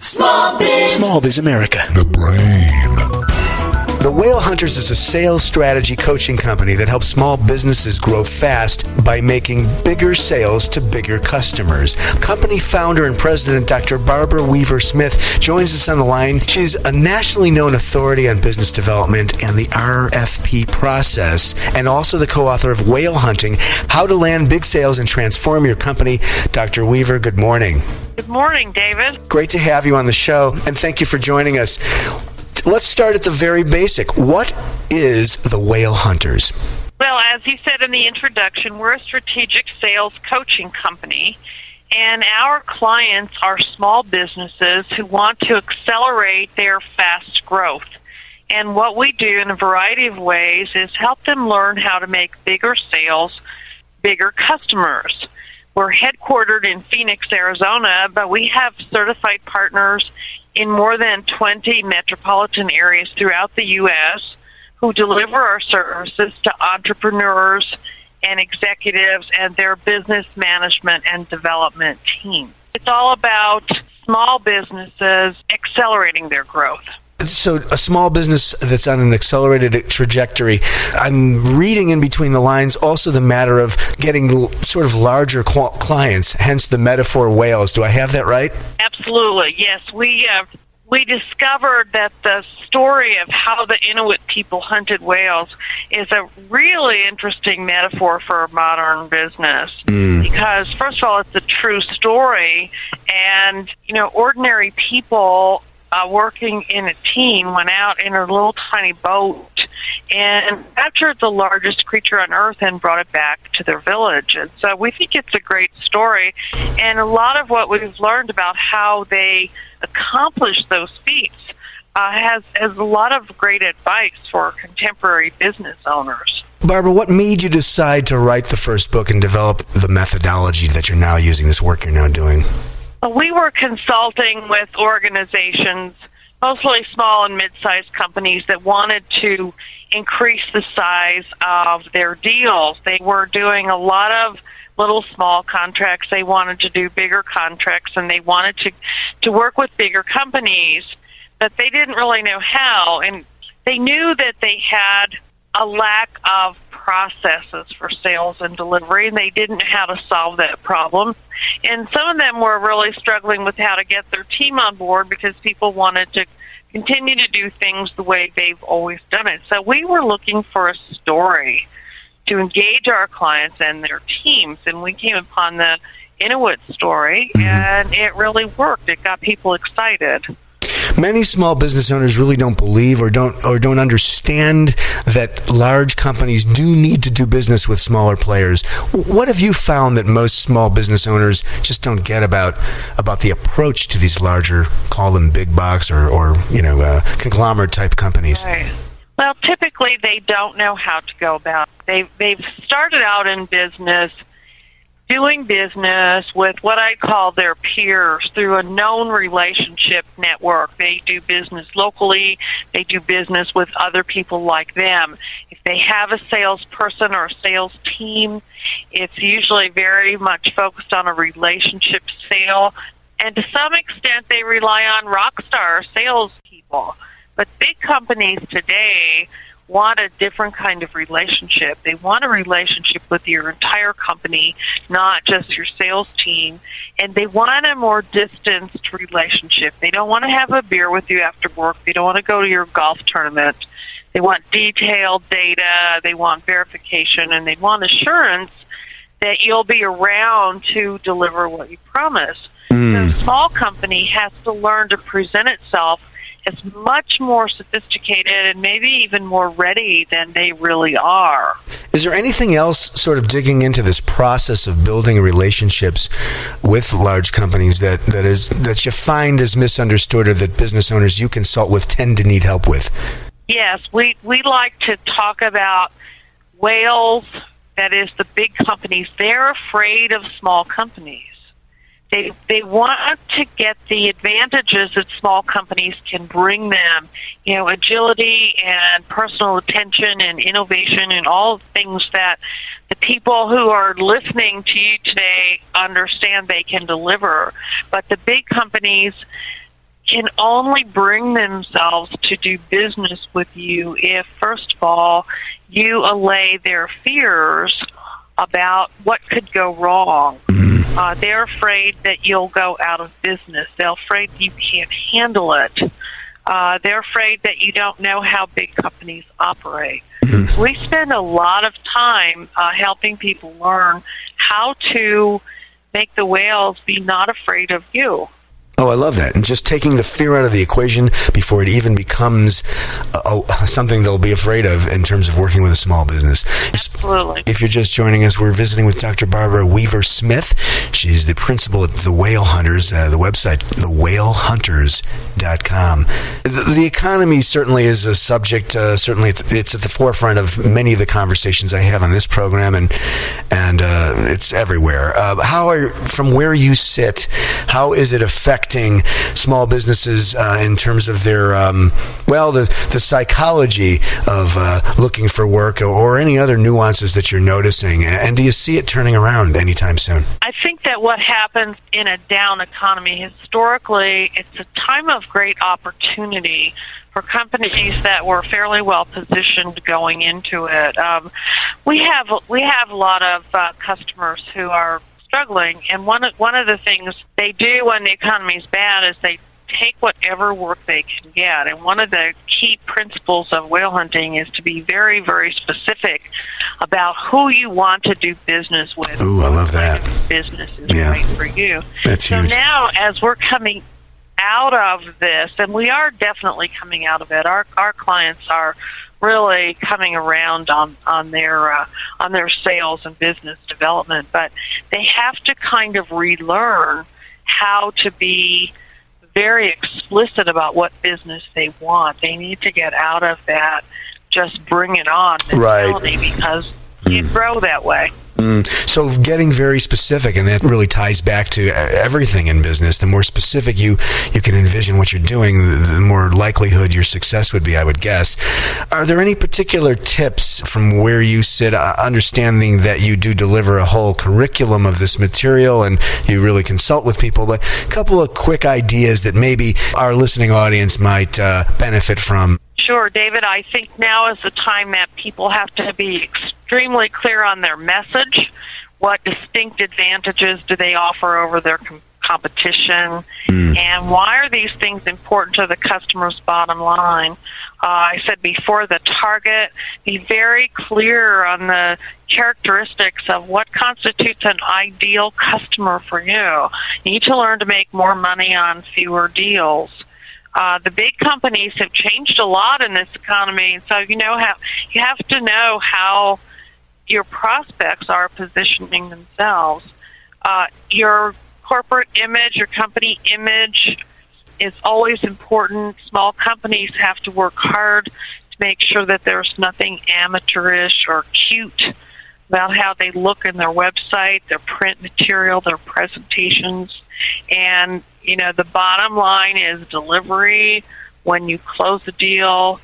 Small Biz. Small Biz America. The brain. The Whale Hunters is a sales strategy coaching company that helps small businesses grow fast by making bigger sales to bigger customers. Company founder and president Dr. Barbara Weaver Smith joins us on the line. She's a nationally known authority on business development and the RFP process, and also the co author of Whale Hunting How to Land Big Sales and Transform Your Company. Dr. Weaver, good morning. Good morning, David. Great to have you on the show, and thank you for joining us. Let's start at the very basic. What is the Whale Hunters? Well, as you said in the introduction, we're a strategic sales coaching company, and our clients are small businesses who want to accelerate their fast growth. And what we do in a variety of ways is help them learn how to make bigger sales, bigger customers. We're headquartered in Phoenix, Arizona, but we have certified partners in more than 20 metropolitan areas throughout the U.S. who deliver our services to entrepreneurs and executives and their business management and development teams. It's all about small businesses accelerating their growth. So, a small business that's on an accelerated trajectory. I'm reading in between the lines also the matter of getting l- sort of larger qu- clients, hence the metaphor whales. Do I have that right? Absolutely, yes. We uh, we discovered that the story of how the Inuit people hunted whales is a really interesting metaphor for a modern business because first of all it's a true story and you know ordinary people uh, working in a team went out in a little tiny boat and captured the largest creature on earth and brought it back to their village. And so we think it's a great story. And a lot of what we've learned about how they accomplished those feats uh, has, has a lot of great advice for contemporary business owners. Barbara, what made you decide to write the first book and develop the methodology that you're now using, this work you're now doing? We were consulting with organizations, mostly small and mid-sized companies that wanted to increase the size of their deals. They were doing a lot of little small contracts. They wanted to do bigger contracts and they wanted to to work with bigger companies, but they didn't really know how and they knew that they had a lack of processes for sales and delivery and they didn't know how to solve that problem. And some of them were really struggling with how to get their team on board because people wanted to continue to do things the way they've always done it. So we were looking for a story to engage our clients and their teams and we came upon the Inuit story mm-hmm. and it really worked. It got people excited. Many small business owners really don't believe or don't or don't understand that large companies do need to do business with smaller players. What have you found that most small business owners just don't get about about the approach to these larger, call them big box or or you know uh, conglomerate type companies? Right. Well, typically they don't know how to go about. It. They they've started out in business doing business with what I call their peers through a known relationship network. They do business locally. They do business with other people like them. If they have a salesperson or a sales team, it's usually very much focused on a relationship sale. And to some extent, they rely on rock star salespeople. But big companies today want a different kind of relationship. They want a relationship with your entire company, not just your sales team. And they want a more distanced relationship. They don't want to have a beer with you after work. They don't want to go to your golf tournament. They want detailed data. They want verification and they want assurance that you'll be around to deliver what you promise. Mm. The small company has to learn to present itself as much more sophisticated and maybe even more ready than they really are. Is there anything else sort of digging into this process of building relationships with large companies that, that is that you find is misunderstood or that business owners you consult with tend to need help with? Yes, we we like to talk about whales that is the big companies. They're afraid of small companies. They they want to get the advantages that small companies can bring them. You know, agility and personal attention and innovation and all things that the people who are listening to you today understand they can deliver. But the big companies can only bring themselves to do business with you if, first of all, you allay their fears about what could go wrong. Uh, they're afraid that you'll go out of business. They're afraid you can't handle it. Uh, they're afraid that you don't know how big companies operate. Mm-hmm. We spend a lot of time uh, helping people learn how to make the whales be not afraid of you. Oh, I love that. And just taking the fear out of the equation before it even becomes uh, something they'll be afraid of in terms of working with a small business. Absolutely. If you're just joining us, we're visiting with Dr. Barbara Weaver Smith. She's the principal at The Whale Hunters, uh, the website, thewhalehunters.com. The, the economy certainly is a subject, uh, certainly it's at the forefront of many of the conversations I have on this program, and, and uh, it's everywhere. Uh, how are, from where you sit, how is it affecting affecting small businesses uh, in terms of their, um, well, the, the psychology of uh, looking for work or, or any other nuances that you're noticing? And do you see it turning around anytime soon? I think that what happens in a down economy historically, it's a time of great opportunity for companies that were fairly well positioned going into it. Um, we have we have a lot of uh, customers who are struggling. And one of, one of the things they do when the economy is bad is they take whatever work they can get. And one of the key principles of whale hunting is to be very, very specific about who you want to do business with. Ooh, I love that. business is yeah. right for you. That's so huge. now, as we're coming out of this, and we are definitely coming out of it, our our clients are really coming around on on their uh, on their sales and business development, but they have to kind of relearn how to be very explicit about what business they want. They need to get out of that just bring it on mentality right. because you grow that way. Mm. So getting very specific, and that really ties back to everything in business. The more specific you you can envision what you're doing, the more likelihood your success would be. I would guess. Are there any particular tips from where you sit, uh, understanding that you do deliver a whole curriculum of this material, and you really consult with people? But a couple of quick ideas that maybe our listening audience might uh, benefit from. Sure, David. I think now is the time that people have to be extremely clear on their message. What distinct advantages do they offer over their com- competition? Mm. And why are these things important to the customer's bottom line? Uh, I said before, the target, be very clear on the characteristics of what constitutes an ideal customer for you. You need to learn to make more money on fewer deals. Uh, the big companies have changed a lot in this economy, so you know how you have to know how your prospects are positioning themselves. Uh, your corporate image, your company image is always important. Small companies have to work hard to make sure that there's nothing amateurish or cute about how they look in their website, their print material, their presentations. And, you know, the bottom line is delivery. When you close the deal,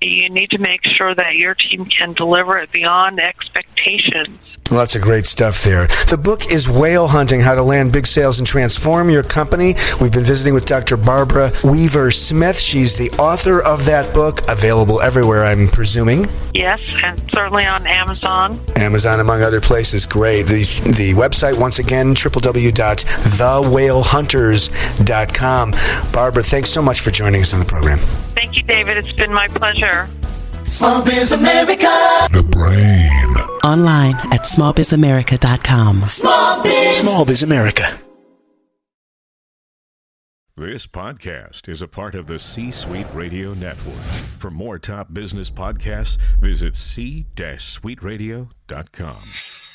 you need to make sure that your team can deliver it beyond expectations. Lots of great stuff there. The book is Whale Hunting How to Land Big Sales and Transform Your Company. We've been visiting with Dr. Barbara Weaver Smith. She's the author of that book, available everywhere, I'm presuming. Yes, and certainly on Amazon. Amazon, among other places. Great. The, the website, once again, www.thewhalehunters.com. Barbara, thanks so much for joining us on the program. Thank you, David. It's been my pleasure. Small Biz America. The brain. Online at smallbizamerica.com. Small Biz. Small Biz America. This podcast is a part of the C Suite Radio Network. For more top business podcasts, visit c-suiteradio.com.